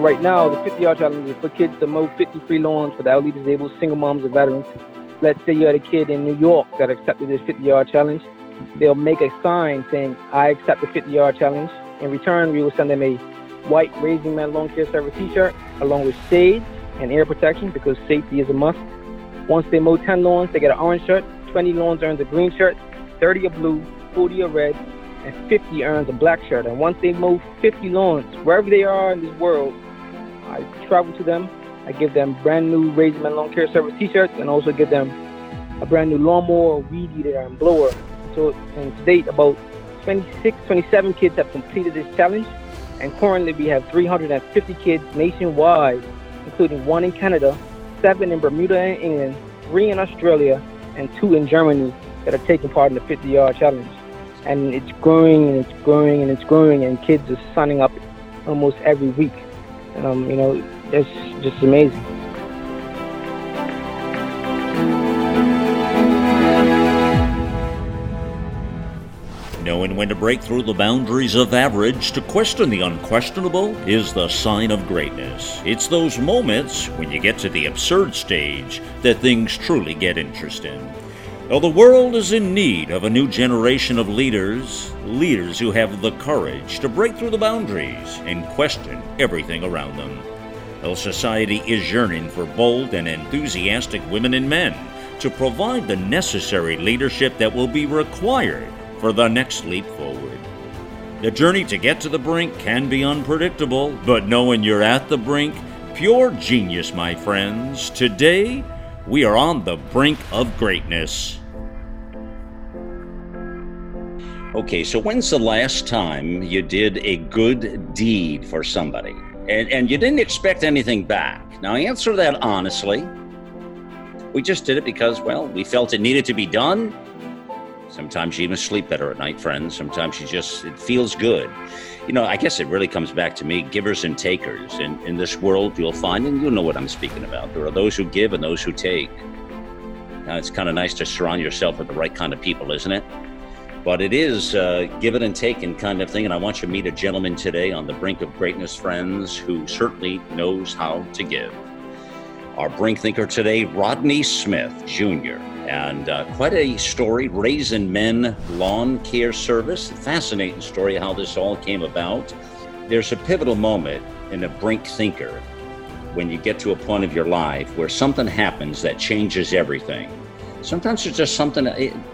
Right now, the 50 yard challenge is for kids to mow 53 lawns for the elderly disabled, single moms, and veterans. Let's say you had a kid in New York that accepted this 50 yard challenge. They'll make a sign saying, I accept the 50 yard challenge. In return, we will send them a white Raising Men Lawn Care Service t shirt along with shades and ear protection because safety is a must. Once they mow 10 lawns, they get an orange shirt. 20 lawns earns a green shirt, 30 a blue, 40 a red, and 50 earns a black shirt. And once they mow 50 lawns, wherever they are in this world, I travel to them. I give them brand new Raising Men Lawn Care Service t-shirts and also give them a brand new lawnmower, weed eater, and blower. So, and to date, about 26, 27 kids have completed this challenge. And currently, we have 350 kids nationwide, including one in Canada, seven in Bermuda and England, three in Australia, and two in Germany that are taking part in the 50 yard challenge. And it's growing and it's growing and it's growing, and kids are signing up almost every week. Um, you know, it's just amazing. Knowing when to break through the boundaries of average to question the unquestionable is the sign of greatness. It's those moments when you get to the absurd stage that things truly get interesting. Well, the world is in need of a new generation of leaders, leaders who have the courage to break through the boundaries and question everything around them. Well, society is yearning for bold and enthusiastic women and men to provide the necessary leadership that will be required for the next leap forward. The journey to get to the brink can be unpredictable, but knowing you're at the brink, pure genius, my friends. Today, we are on the brink of greatness. Okay, so when's the last time you did a good deed for somebody and, and you didn't expect anything back? Now, answer that honestly. We just did it because, well, we felt it needed to be done Sometimes you even sleep better at night, friends. Sometimes you just, it feels good. You know, I guess it really comes back to me givers and takers. And in this world, you'll find, and you'll know what I'm speaking about, there are those who give and those who take. Now, it's kind of nice to surround yourself with the right kind of people, isn't it? But it is give it and take and kind of thing. And I want you to meet a gentleman today on the brink of greatness, friends, who certainly knows how to give. Our brink thinker today, Rodney Smith Jr. And uh, quite a story, Raising Men Lawn Care Service. Fascinating story how this all came about. There's a pivotal moment in a brink thinker when you get to a point of your life where something happens that changes everything. Sometimes it's just something,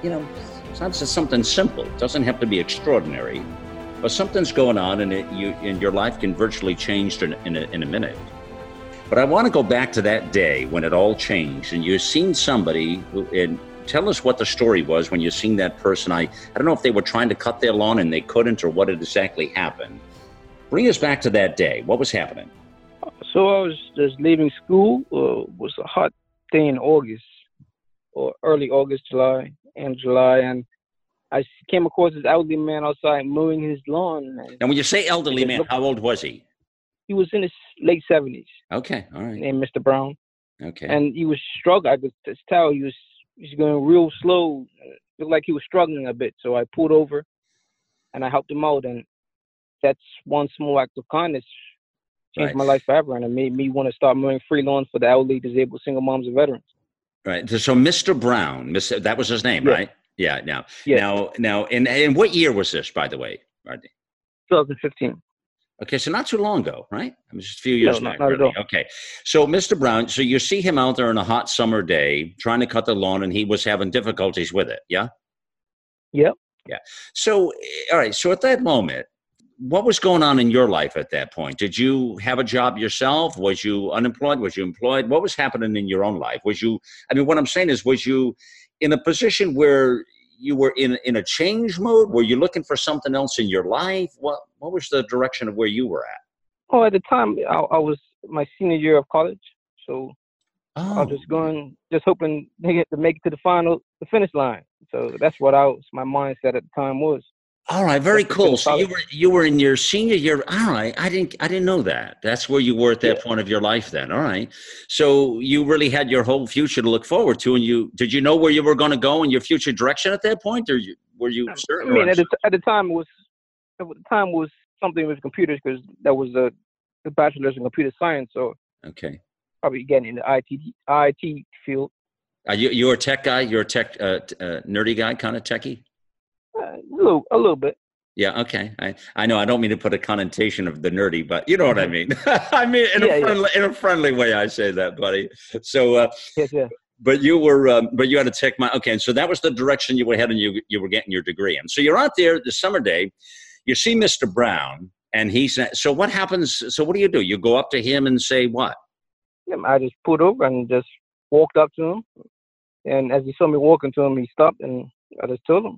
you know, sometimes it's something simple. It doesn't have to be extraordinary, but something's going on and, it, you, and your life can virtually change in, in, a, in a minute. But I want to go back to that day when it all changed and you've seen somebody who, and tell us what the story was when you seen that person. I, I don't know if they were trying to cut their lawn and they couldn't or what had exactly happened. Bring us back to that day. What was happening? So I was just leaving school. Uh, it was a hot day in August or early August, July, and July, and I came across this elderly man outside mowing his lawn. And when you say elderly man, how old was he? he was in his late seventies. Okay, all right. Named Mr. Brown. Okay. And he was struggling. I could just tell he was he's going real slow. It looked like he was struggling a bit. So I pulled over, and I helped him out. And that's one small act of kindness changed right. my life forever, and it made me want to start mowing free lawns for the elderly, disabled, single moms, and veterans. Right. So Mr. Brown, Mr. that was his name, right? Yeah. Now, yeah. now, now, and and what year was this, by the way, Marty? 2015. Okay, so not too long ago, right? I mean, just a few years no, back. Not, really. Okay, so Mr. Brown, so you see him out there on a hot summer day trying to cut the lawn, and he was having difficulties with it. Yeah. Yep. Yeah. So, all right. So at that moment, what was going on in your life at that point? Did you have a job yourself? Was you unemployed? Was you employed? What was happening in your own life? Was you? I mean, what I'm saying is, was you in a position where you were in in a change mode? Were you looking for something else in your life? What what was the direction of where you were at? Oh, at the time I, I was my senior year of college, so oh. I was oh. just oh. going, just hoping to, get, to make it to the final, the finish line. So that's what I was. My mindset at the time was. All right, very cool. So you were you were in your senior year. All right, I didn't I didn't know that. That's where you were at that yeah. point of your life. Then, all right. So you really had your whole future to look forward to, and you did you know where you were going to go in your future direction at that point, or you, were you certain? I mean, at the, at the time it was at the time was something with computers because that was the a bachelor's in computer science, so Okay. probably again in the IT IT field. Are you you're a tech guy? You're a tech uh, t- uh, nerdy guy, kind of techie. A little, a little bit. Yeah. Okay. I I know. I don't mean to put a connotation of the nerdy, but you know what I mean. I mean in Yeah, a yeah. friendly in a friendly way. I say that, buddy. So. Uh, Yes, yes. but you were um, but you had a tech mind okay and so that was the direction you were heading you you were getting your degree and so you're out there the summer day you see mr brown and he's so what happens so what do you do you go up to him and say what Yeah, I just pulled over and just walked up to him. And as he saw me walking to him, he stopped and I just told him,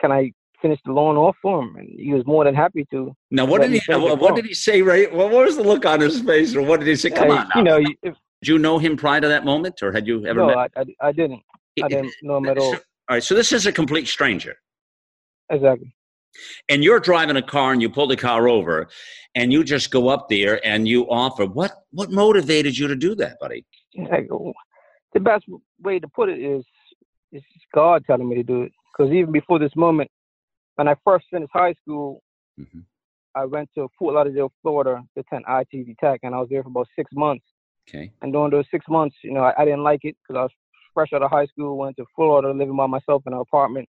"Can I finish the lawn off for him?" And he was more than happy to. now what did he what, what did he say right what was the look on his face or what did he say come Uh, on now. you know, if, did you know him prior to that moment or had you ever no, met I, I, I didn't. I didn't know him at all. So- all right so this is a complete stranger Exactly. and you're driving a car and you pull the car over and you just go up there and you offer what what motivated you to do that buddy Like, the best way to put it is, is God telling me to do it. Because even before this moment, when I first finished high school, Mhm. I went to Fort Lauderdale, Florida, to attend ITT Tech, and I was there for about six months. okay And during those six months, you know, I, I didn't like it because I was fresh out of high school, went to Florida, living by myself in an apartment.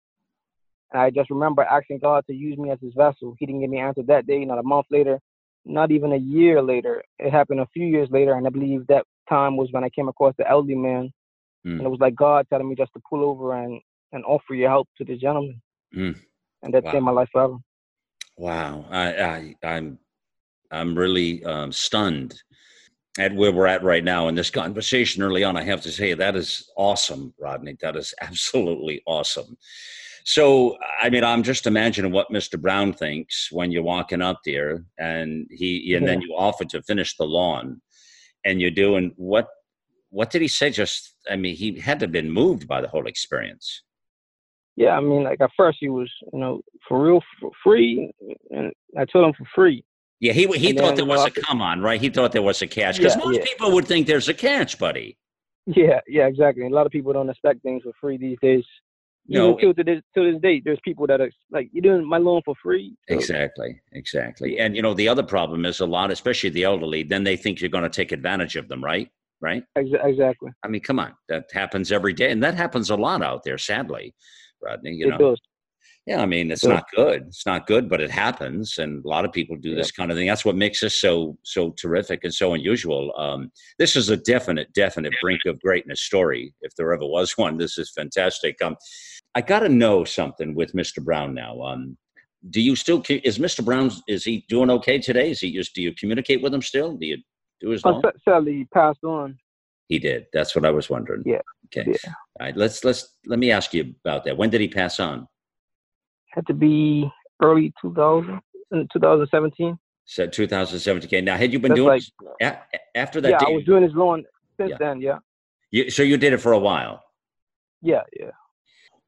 And I just remember asking God to use me as his vessel. He didn't give me an answer that day, not a month later, not even a year later. It happened a few years later, and I believe that time was when I came across the elderly man. Mm. And it was like God telling me just to pull over and, and offer your help to the gentleman. Mm. And that Wow. changed my life forever. Wow, I, I I'm I'm really um, stunned at where we're at right now in this conversation early on. I have to say that is awesome, Rodney. That is absolutely awesome. So, I mean, I'm just imagining what Mr. Brown thinks when you're walking up there, and he and then you offer to finish the lawn, and you're doing what? What did he say? Just, I mean, he had to have been moved by the whole experience. Yeah, I mean, like at first he was, you know, for real, for free, and I told him for free. Yeah, he he And thought then, there was know, a come on, right? He thought there was a catch because Yeah, most yeah. people would think there's a catch, buddy. Yeah, yeah, exactly. A lot of people don't expect things for free these days. No, Even till to this to this date, there's people that are like, "You're doing my loan for free." So, exactly, exactly. And you know, the other problem is a lot, especially the elderly. Then they think you're going to take advantage of them, right? Right. exa- exactly. I mean, come on, that happens every day, and that happens a lot out there, sadly, Rodney. You it know, does. yeah. I mean, it's Yeah. not good. It's not good, but it happens, and a lot of people do Yeah. this kind of thing. That's what makes us so so terrific and so unusual. Um, this is a definite, definite brink of greatness story, if there ever was one. This is fantastic. Um, I got to know something with Mr. Brown now. Um, do you still co- is Mr. Brown is he doing okay today? Is he just do you communicate with him still? Do you do his loan? Sadly, he passed on. He did. That's what I was wondering. Yeah. Okay. Yeah. All right. Let's let's let me ask you about that. When did he pass on? Had to be early 2000, in 2017. So 2017. Okay. Now, had you been That's doing like, a- after that? yeah, I was doing his loan since Yeah. then. Yeah, you, so you did it for a while. yeah, yeah.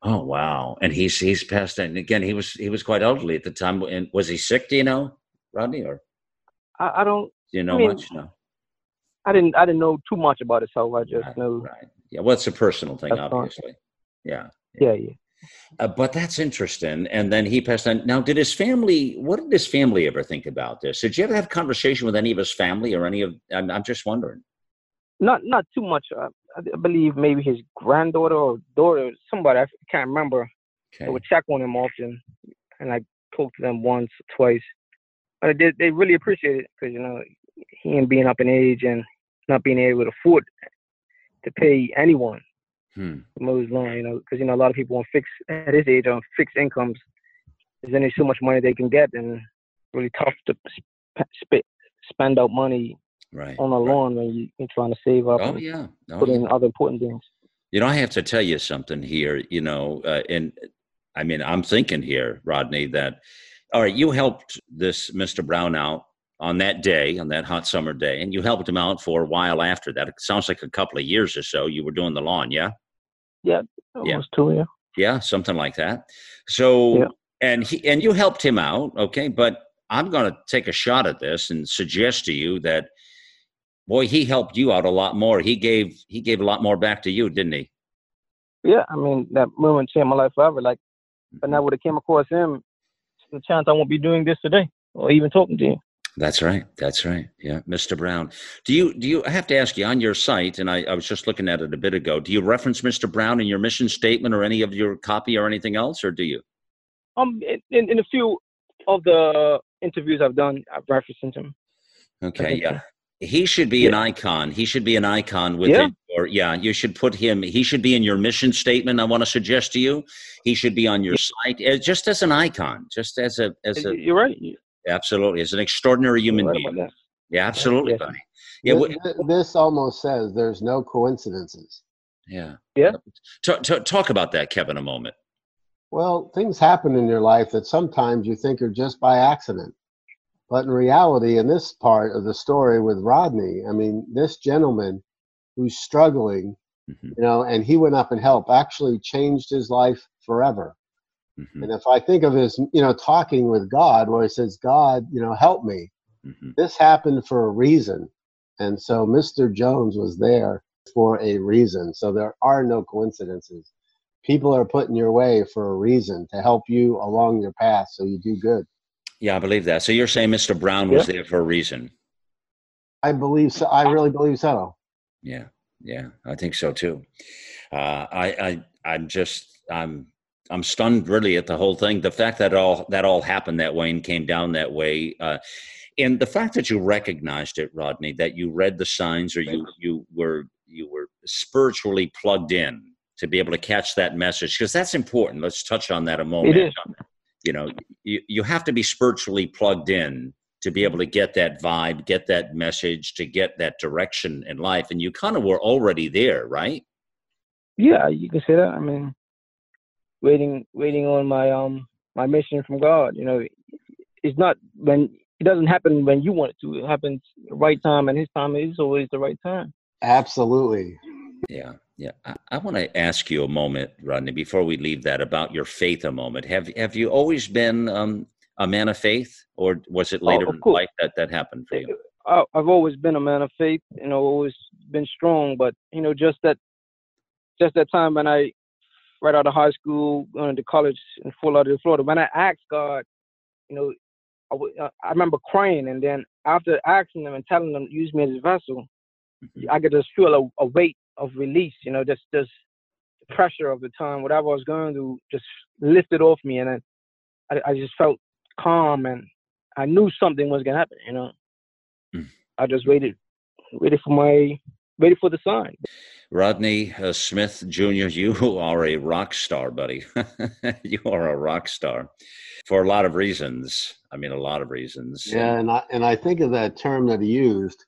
Oh wow! And he's he's passed. And again, he was he was quite elderly at the time. And was he sick? Do you know, Rodney, or I, I don't. do you know mean, much? No. I didn't. I didn't know too much about his health. I just Right, know. Right. Yeah. Well, it's a personal thing, That's obviously. Yeah. Yeah, yeah. Uh, but that's interesting. And then he passed on. Now, did his family? What did his family ever think about this? Did you ever have conversation with any of his family or any of? I'm, I'm just wondering. Not not too much. I, I believe maybe his granddaughter or daughter, somebody I can't remember. Okay. I would check on him often, and I talked to them once, twice. But they they really appreciate it because you know him being up in age and not being able to afford to pay anyone Hmm. for Mo's loan. You know, because you know a lot of people on fixed at his age on fixed incomes. There's only so much money they can get, and really tough to sp- sp- spend out money Right. on a right. loan when you, you're trying to save up Oh and yeah. Oh, put yeah. other important things. You know, I have to tell you something here. You know, uh, and I mean, I'm thinking here, Rodney, that all right, you helped this Mr. Brown out on that day, on that hot summer day, and you helped him out for a while after that. It sounds like a couple of years or so. You were doing the lawn, yeah, Yeah, Almost two, yeah. yeah, something like that. So, Yeah. and he and you helped him out, okay. But I'm going to take a shot at this and suggest to you that, boy, he helped you out a lot more. He gave he gave a lot more back to you, didn't he? Yeah, I mean that moment changed my life forever. Like, if mm-hmm. I would have came across him, a chance I won't be doing this today or even talking to you. That's right. That's right. Yeah, Mr. Brown. Do you do you I have to ask you on your site, and I, I was just looking at it a bit ago. Do you reference Mr. Brown in your mission statement or any of your copy or anything else, or do you? Um, in, in a few of the interviews I've done, I've referenced him. Okay, yeah. He should be yeah. an icon. He should be an icon within yeah. your yeah, you should put him he should be in your mission statement I want to suggest to you. He should be on your yeah. site uh, just as an icon, just as a as a You're right. Absolutely. As an extraordinary human right being. Yeah, absolutely, buddy. Yeah, this, this, almost says there's no coincidences. Yeah. Yeah. Talk, talk, talk about that, Kevin, a moment. Well, things happen in your life that sometimes you think are just by accident. But in reality, in this part of the story with Rodney, I mean, this gentleman who's struggling, mm-hmm. you know, and he went up and helped, actually changed his life forever. Mm-hmm. And if I think of his, you know, talking with God, where he says, God, you know, help me, mm-hmm. this happened for a reason. And so Mr. Jones was there for a reason. So there are no coincidences. People are put in your way for a reason to help you along your path so you do good. Yeah, I believe that. So you're saying Mr. Brown was there for a reason? I believe so. I really believe so. Yeah, yeah, I think so too. Uh, I, I, I'm just, I'm, I'm stunned really at the whole thing. The fact that all that all happened that way and came down that way, uh, and the fact that you recognized it, Rodney, that you read the signs or you you were you were spiritually plugged in to be able to catch that message because that's important. Let's touch on that a moment. It is you know you, you have to be spiritually plugged in to be able to get that vibe get that message to get that direction in life and you kind of were already there right yeah you can say that i mean waiting waiting on my um my mission from god you know it's not when it doesn't happen when you want it to it happens the right time and his time is always the right time absolutely yeah yeah, I, I want to ask you a moment, Rodney, before we leave that about your faith. A moment. Have have you always been um, a man of faith, or was it oh, later oh, in life that that happened for you? I, I've always been a man of faith. You know, always been strong. But you know, just that, just that time when I, right out of high school, going to college in Fort Lauderdale, Florida, when I asked God, you know, I, w- I remember crying, and then after asking them and telling them use me as a vessel, mm-hmm. I could just feel a, a weight of release, you know, just just the pressure of the time, whatever I was going through, just lifted off me, and I, I just felt calm, and I knew something was gonna happen, you know. Mm. I just waited, waited for my, waited for the sign. Rodney uh, Smith Jr., you are a rock star, buddy. you are a rock star for a lot of reasons. I mean, a lot of reasons. Yeah, and I and I think of that term that he used,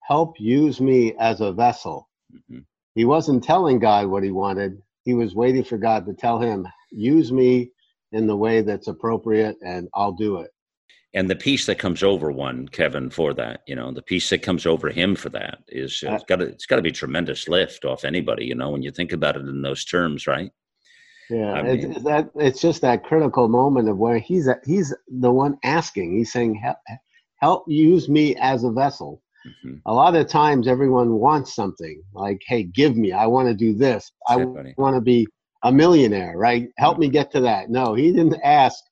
help use me as a vessel. Mm-hmm. He wasn't telling God what he wanted. He was waiting for God to tell him, use me in the way that's appropriate and I'll do it. And the peace that comes over one, Kevin, for that, you know, the peace that comes over him for that is uh, it's got to it's got to be tremendous lift off anybody, you know, when you think about it in those terms, right? Yeah, I mean, it's, that it's just that critical moment of where he's he's the one asking. He's saying, "Help, help use me as a vessel." Mm-hmm. A lot of times, everyone wants something like, "Hey, give me. I want to do this. I want to be a millionaire. Right? Help me get to that." No, he didn't ask.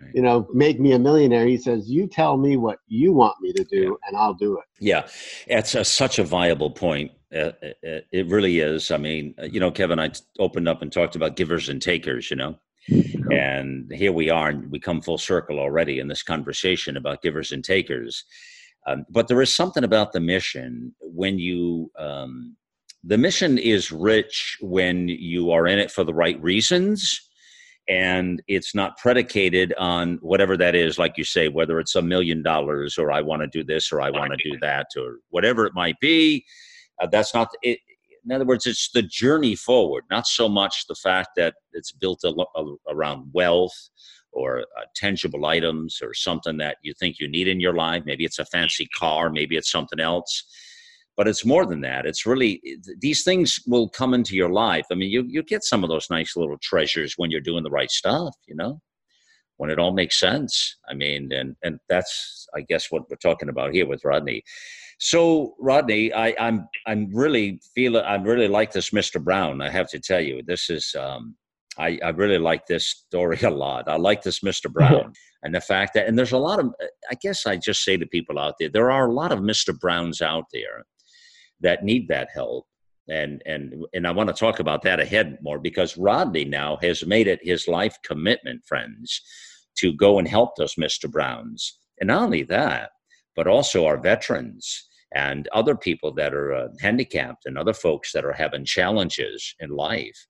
Right. You know, make me a millionaire. He says, "You tell me what you want me to do, yeah. and I'll do it." Yeah, it's a, such a viable point. Uh, it, uh, uh, it really is. I mean, uh, you know, Kevin, I opened up and talked about givers and takers. You know, and here we are, and we come full circle already in this conversation about givers and takers um, but there is something about the mission when you, um, the mission is rich when you are in it for the right reasons and it's not predicated on whatever that is like you say whether it's a million dollars or i want to do this or i want to do that or whatever it might be uh, that's not it, in other words it's the journey forward not so much the fact that it's built a, a, around wealth or uh, tangible items or something that you think you need in your life. Maybe it's a fancy car, maybe it's something else. But it's more than that. It's really these things will come into your life. I mean, you you get some of those nice little treasures when you're doing the right stuff, you know, when it all makes sense. I mean, and and that's I guess what we're talking about here with Rodney. So, Rodney, I, I'm I'm really feeling I really like this Mr. Brown. I have to tell you, this is um, I, I really like this story a lot. I like this Mr. Brown and the fact that, and there's a lot of, I guess I just say to people out there, there are a lot of Mr. Browns out there that need that help. And, and, and I want to talk about that ahead more because Rodney now has made it his life commitment, friends, to go and help those Mr. Browns. And not only that, but also our veterans and other people that are uh, handicapped and other folks that are having challenges in life.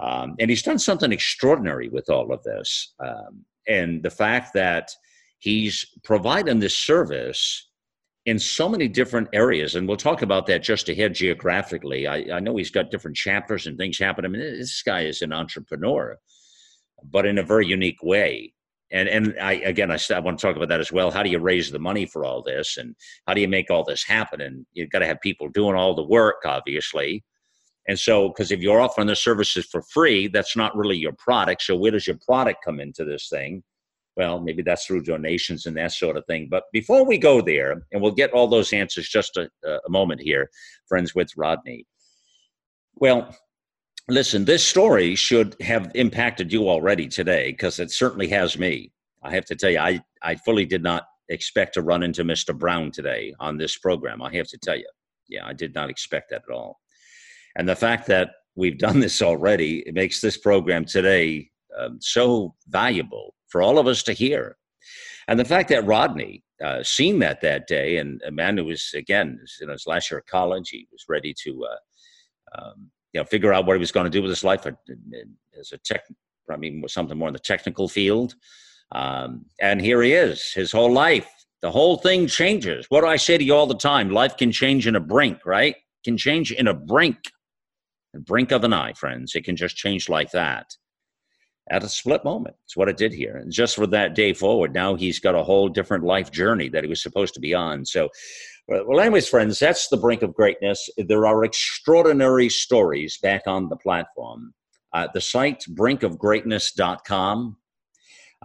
Um, and he's done something extraordinary with all of this. Um, and the fact that he's providing this service in so many different areas, and we'll talk about that just ahead geographically. I, I know he's got different chapters and things happen. I mean, this guy is an entrepreneur, but in a very unique way and and I again I, I want to talk about that as well. How do you raise the money for all this, and how do you make all this happen? And you've got to have people doing all the work, obviously. And so, because if you're offering the services for free, that's not really your product. So, where does your product come into this thing? Well, maybe that's through donations and that sort of thing. But before we go there, and we'll get all those answers just a, a moment here, friends with Rodney. Well, listen, this story should have impacted you already today because it certainly has me. I have to tell you, I, I fully did not expect to run into Mr. Brown today on this program. I have to tell you. Yeah, I did not expect that at all. And the fact that we've done this already, it makes this program today um, so valuable for all of us to hear. And the fact that Rodney uh, seen that that day, and a man who was, again, know, his last year of college, he was ready to uh, um, you know figure out what he was going to do with his life uh, as a tech i mean something more in the technical field. Um, and here he is his whole life. The whole thing changes. What do i say to you all the time? Life can change in a brink right? Can change in a brink. A brink of an eye friends. It can just change like that at a split moment it's what it did here and just for that day forward now he's got a whole different life journey that he was supposed to be on so well, anyways, friends, that's the brink of greatness. There are extraordinary stories back on the platform. Uh, the site brinkofgreatness.com.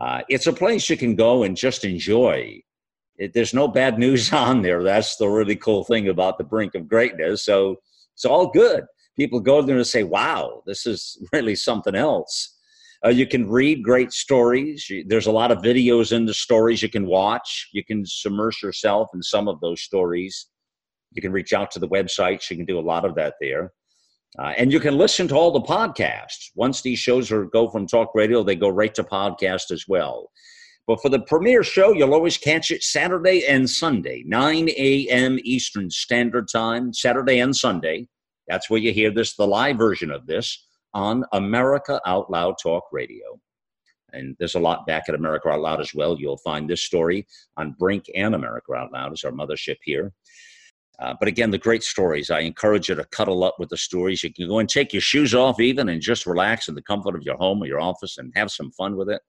Uh, it's a place you can go and just enjoy. It, there's no bad news on there. That's the really cool thing about the brink of greatness. So it's all good. People go there and say, wow, this is really something else. Uh, you can read great stories. There's a lot of videos in the stories you can watch. You can submerge yourself in some of those stories. You can reach out to the websites. You can do a lot of that there. Uh, and you can listen to all the podcasts. Once these shows are go from talk radio, they go right to podcast as well. But for the premiere show, you'll always catch it Saturday and Sunday, 9 a.m. Eastern Standard Time, Saturday and Sunday. That's where you hear this, the live version of this on America Out Loud Talk Radio. And there's a lot back at America Out Loud as well. You'll find this story on Brink and America Out Loud as our mothership here. Uh, but again, the great stories. I encourage you to cuddle up with the stories. You can go and take your shoes off even and just relax in the comfort of your home or your office and have some fun with it.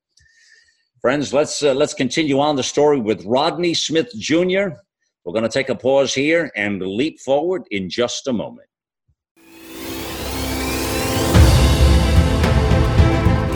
Friends, let's uh, let's continue on the story with Rodney Smith Jr. We're going to take a pause here and leap forward in just a moment.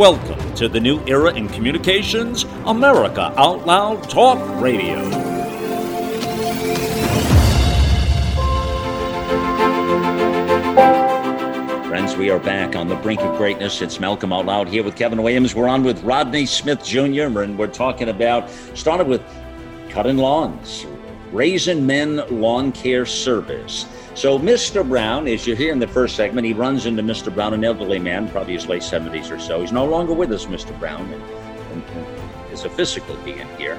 Welcome to the new era in communications, America Out Loud Talk Radio. Friends, we are back on the brink of greatness. It's Malcolm Out Loud here with Kevin Williams. We're on with Rodney Smith Jr., and we're talking about, started with cutting lawns, raising men lawn care service. So, Mr. Brown, as you hear in the first segment, he runs into Mr. Brown, an elderly man, probably his late 70s or so. He's no longer with us, Mr. Brown, and, is a physical being here.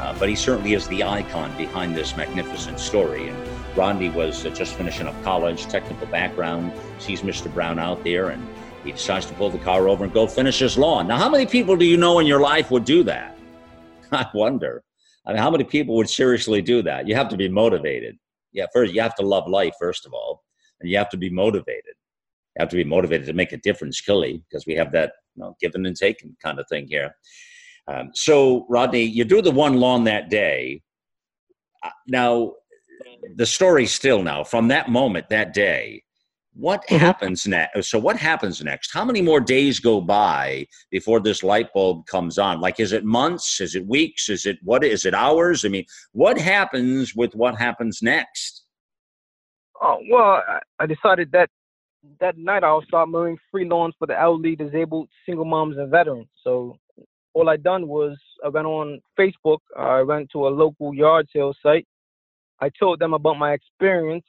Uh, but he certainly is the icon behind this magnificent story. And Rodney was uh, just finishing up college, technical background, sees Mr. Brown out there, and he decides to pull the car over and go finish his lawn. Now, how many people do you know in your life would do that? I wonder. I mean, how many people would seriously do that? You have to be motivated yeah, first you have to love life first of all, and you have to be motivated. You have to be motivated to make a difference, Killy, because we have that you know, given and taken kind of thing here. Um, so, Rodney, you do the one lawn that day. Uh, now, the story still now from that moment, that day. What happens next? So, what happens next? How many more days go by before this light bulb comes on? Like, is it months? Is it weeks? Is it what? Is it hours? I mean, what happens with what happens next? Oh well, I decided that that night I'll start mowing free lawns for the elderly, disabled, single moms, and veterans. So all I done was I went on Facebook. I went to a local yard sale site. I told them about my experience,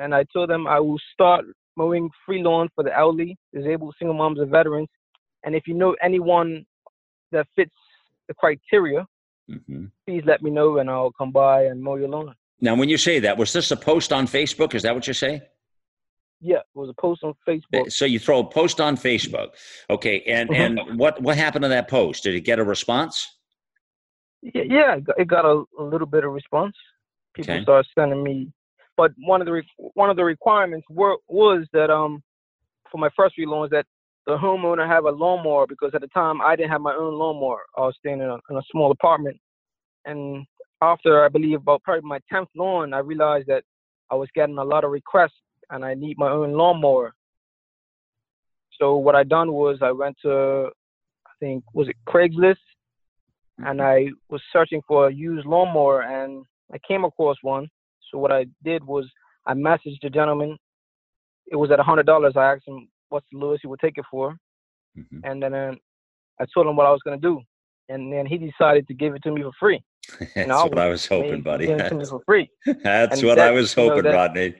and I told them I will start mowing free lawn for the elderly, disabled, single moms, and veterans. And if you know anyone that fits the criteria, hmm please let me know, and I'll come by and mow your lawn. Now, when you say that, was this a post on Facebook? Is that what you say? Yeah, it was a post on Facebook. So you throw a post on Facebook, okay? And Mhm. and what what happened to that post? Did it get a response? Yeah, yeah, it got- it got a, a little bit of response. People Okay. started sending me, but one of the one of the requirements were was that um for my first few loans that the homeowner have a lawnmower because at the time I didn't have my own lawnmower. I was staying in a, in a small apartment, and after I believe about probably my tenth lawn, I realized that I was getting a lot of requests and I need my own lawnmower. So what I done was I went to I think was it Craigslist and I was searching for a used lawnmower and I came across one. So what I did was I messaged the gentleman. It was at a hundred dollars. I asked him what's the lowest he would take it for, Mhm. and then uh, I told him what I was gonna do, and then he decided to give it to me for free. That's I what I was hoping, buddy. Give it to me for free. That's and what I that- was you know, hoping, that- Rodney.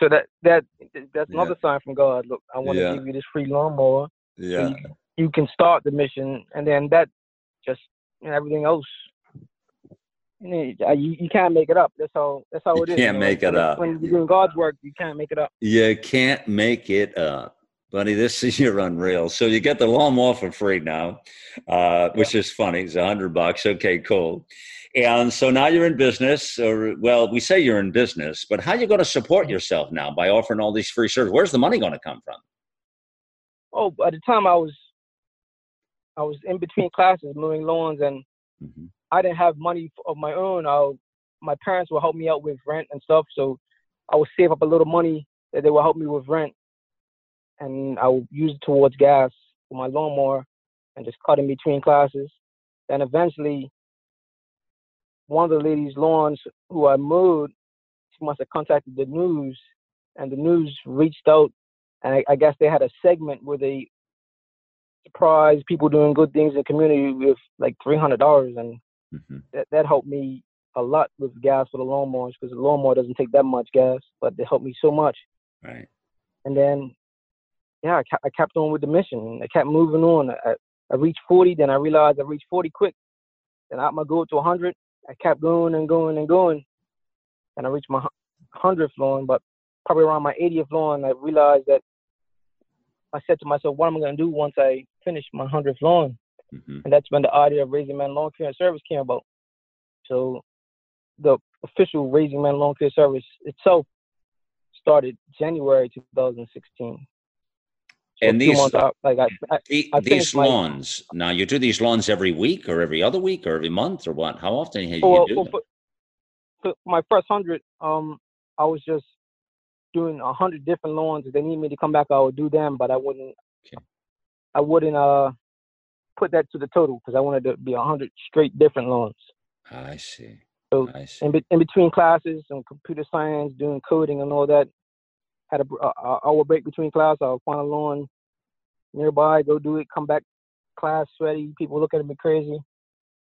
So that that that's Yeah. another sign from God. Look, I want to Yeah. give you this free lawnmower. Yeah. you, you can start the mission, and then that just and everything else. You, know, you, you can't make it up. That's how that's how it is. You is. can't know, make it when, up. When you're doing God's work, you can't make it up. You can't make it up. Buddy, this is you're unreal. So you get the lawnmower for free now, uh, which is funny. It's a hundred bucks. Okay, cool. And so now you're in business, or well, we say you're in business, but how are you going to support yourself now by offering all these free services? Where's the money going to come from? Oh, at the time I was I was in between classes mowing lawns, and Mhm. I didn't have money of my own. I, my parents would help me out with rent and stuff, so I would save up a little money that they would help me with rent, and I would use it towards gas for my lawnmower, and just cut in between classes. Then eventually, one of the ladies' lawns who I mowed, she must have contacted the news, and the news reached out, and I, I guess they had a segment where they surprise people doing good things in the community with like three hundred dollars, and Mhm. that that helped me a lot with gas for the lawnmowers because the lawnmower doesn't take that much gas, but they helped me so much. Right. And then, yeah, I, kept, I kept on with the mission. I kept moving on. I, I reached 40, then I realized I reached 40 quick. Then I my goal to 100. I kept going and going and going, and I reached my 100th lawn. But probably around my 80th lawn, I realized that I said to myself, "What am I going to do once I finish my 100th lawn?" Mhm. and that's when the idea of Raising Men Lawn Care and Service came about. So the official Raising Men Lawn Care Service itself started January 2016. So And these- out, like I, I, The- I these finished my- Now you do these lawns every week, or every other week, or every month, or what? How often do you for, do for, them? for my first hundred, um, I was just doing a hundred different lawns. If they need me to come back, I would do them, but I wouldn't. Okay. I wouldn't uh put that to the total because I wanted to be a hundred straight different loans. I see. So I see. in, be- in between classes and computer science, doing coding and all that, had a, a, a hour break between class. I'll find a lawn nearby, go do it, come back, class sweaty. People looking at me crazy.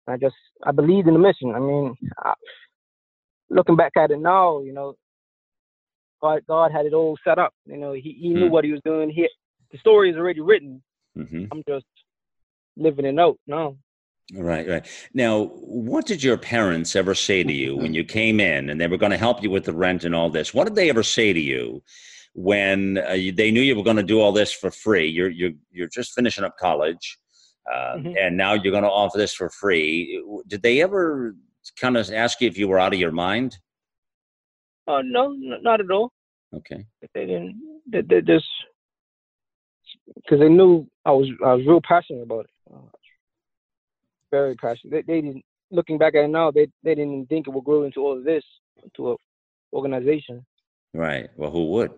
I just I believed in the mission. I mean, I, looking back at it now, you know, God God had it all set up. You know, He He knew Hmm. what He was doing. He the story is already written. hmm I'm just living it out now. Right, right. Now, what did your parents ever say to you when you came in and they were going to help you with the rent and all this? What did they ever say to you when uh, you, they knew you were going to do all this for free? You're you're you're just finishing up college, uh, Mhm. and now you're going to offer this for free. Did they ever kind of ask you if you were out of your mind? Oh no, not at all. Okay. they didn't they, they just because they knew I was I was real passionate about it. Uh, very passionate. They, they didn't. Looking back at it now, they they didn't think it would grow into all of this, to a organization. Right. Well, who would?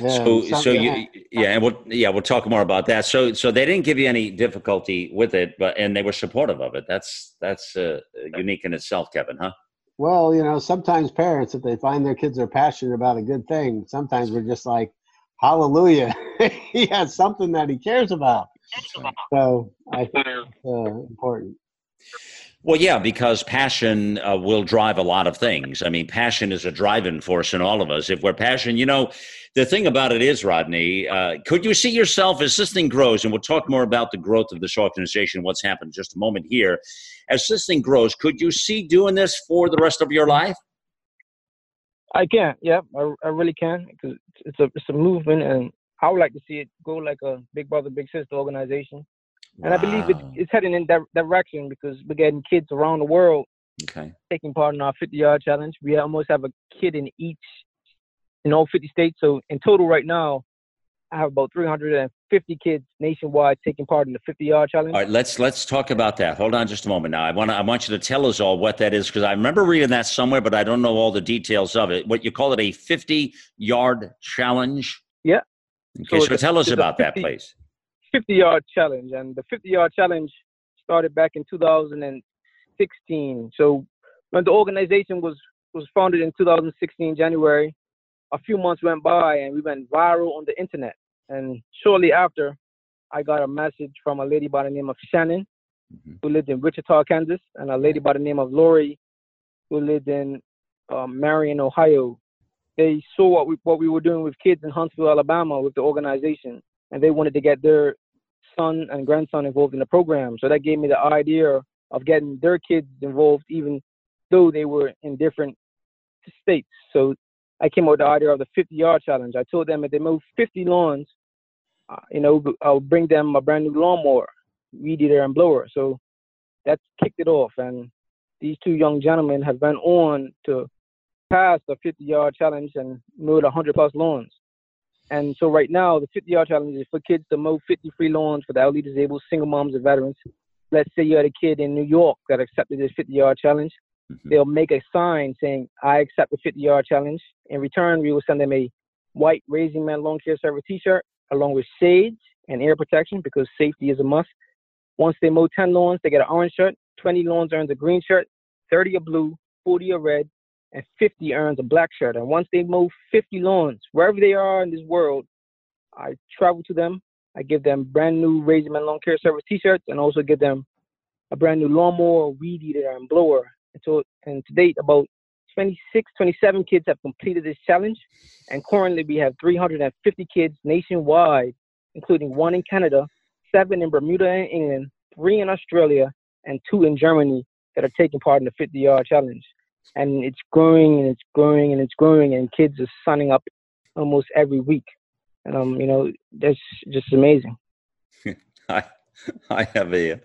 Yeah, so, so you, yeah, and we'll, yeah, we'll talk more about that. So, so they didn't give you any difficulty with it, but and they were supportive of it. That's that's uh, unique in itself, Kevin, huh? Well, you know, sometimes parents, if they find their kids are passionate about a good thing, sometimes we're just like, hallelujah, he has something that he cares about. So I think it's uh, important. Well, yeah, because passion uh, will drive a lot of things. I mean, passion is a driving force in all of us. If we're passionate, you know, the thing about it is, Rodney, uh, could you see yourself as this thing grows, and we'll talk more about the growth of this organization, what's happened in just a moment here. As this thing grows, could you see doing this for the rest of your life? I can, yeah, I, I really can because it's a it's a movement, and I would like to see it go like a big brother, big sister organization. And I believe it's, it's heading in that direction because we're getting kids around the world Okay. taking part in our 50 yard challenge. We almost have a kid in each, in all 50 states. So in total, right now, I have about 350 kids nationwide taking part in the 50 yard challenge. All right, let's let's talk about that. Hold on just a moment. Now, I want I want you to tell us all what that is because I remember reading that somewhere, but I don't know all the details of it. What you call it a fifty-yard challenge? Okay, So so, a- tell us about that, 50 please. 50 yard challenge. And the 50 yard challenge started back in 2016. So when the organization was, was founded in 2016, January, a few months went by and we went viral on the internet. And shortly after, I got a message from a lady by the name of Shannon, Mhm. who lived in Wichita, Kansas, and a lady by the name of Lori, who lived in um, Marion, Ohio. They saw what we, what we were doing with kids in Huntsville, Alabama, with the organization, and they wanted to get their son and grandson involved in the program. So that gave me the idea of getting their kids involved, even though they were in different states. So I came up with the idea of the 50 yard challenge. I told them if they move 50 lawns, uh, you know, I'll bring them a brand new lawnmower, weed eater, and blower. So that kicked it off. And these two young gentlemen have been on to pass the 50 yard challenge and mowed 100 plus lawns. And so right now, the 50 yard challenge is for kids to mow 50 free lawns for the elderly disabled, single moms, and veterans. Let's say you had a kid in New York that accepted this 50 yard challenge. Mhm. They'll make a sign saying, I accept the 50 yard challenge. In return, we will send them a white Raising Men Lawn Care Service t shirt along with shades and ear protection because safety is a must. Once they mow 10 lawns, they get an orange shirt. 20 lawns earns a green shirt, 30 a blue, 40 a red, and 50 earns a black shirt. And once they mow 50 lawns, wherever they are in this world, I travel to them. I give them brand new Raising Men Lawn Care Service t-shirts and also give them a brand new lawnmower, weed eater, and blower. And so, and to date, about 26, 27 kids have completed this challenge. And currently, we have 350 kids nationwide, including one in Canada, seven in Bermuda and England, three in Australia, and two in Germany that are taking part in the 50 yard challenge. And it's growing and it's growing and it's growing, and kids are signing up almost every week. And um, you know, that's just amazing. I, I have a,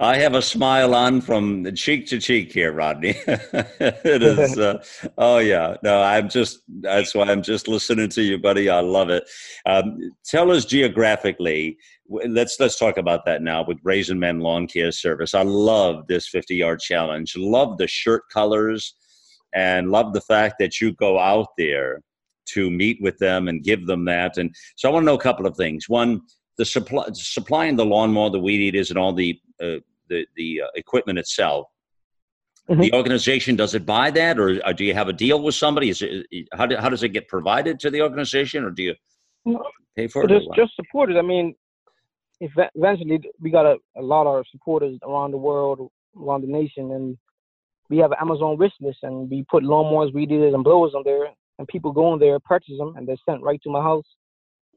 I have a smile on from cheek to cheek here, Rodney. it is, uh, oh yeah. No, I'm just. That's why I'm just listening to you, buddy. I love it. Um, tell us geographically. Let's let's talk about that now with Raising Men Lawn Care Service. I love this 50 yard challenge. Love the shirt colors, and love the fact that you go out there to meet with them and give them that. And so I want to know a couple of things. One the supply supplying the lawnmower, the weed eaters, and all the uh, the the uh, equipment itself. Mhm. The organization does it buy that, or, or do you have a deal with somebody? Is it, how do, how does it get provided to the organization, or do you pay for it? just just supporters. I mean, ev- eventually we got a, a lot of supporters around the world, around the nation, and we have an Amazon wish list, and we put lawnmowers, weed eaters, and blowers on there, and people go on there, purchase them, and they're sent right to my house.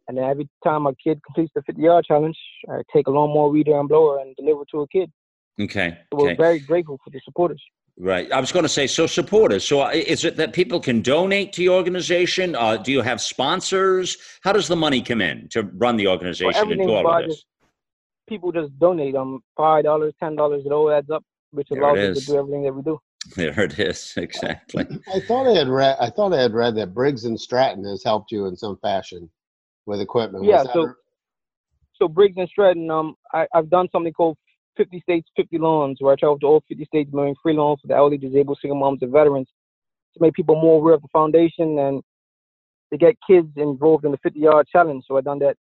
And then every time a kid completes the 50 yard challenge, I take a lawnmower, weed eater, and blower and deliver to a kid. okay, So we're okay, very grateful for the supporters. right. I was going to say so supporters. So uh, is it that people can donate to your organization? Uh, do you have sponsors? How does the money come in to run the organization and do all by of this? just- People just donate um five dollars, ten dollars, it all adds up, which There allows us to do everything that we do. There it is. Exactly. I thought I had read. I thought I had read that Briggs and Stratton has helped you in some fashion with equipment. Yeah, so- so Briggs and Stratton, um, I, I've done something called 50 states, 50 lawns, where I travel to all 50 states mowing free lawns for the elderly, disabled, single moms, and veterans to make people more aware of the foundation and to get kids involved in the 50 yard challenge. So I done that,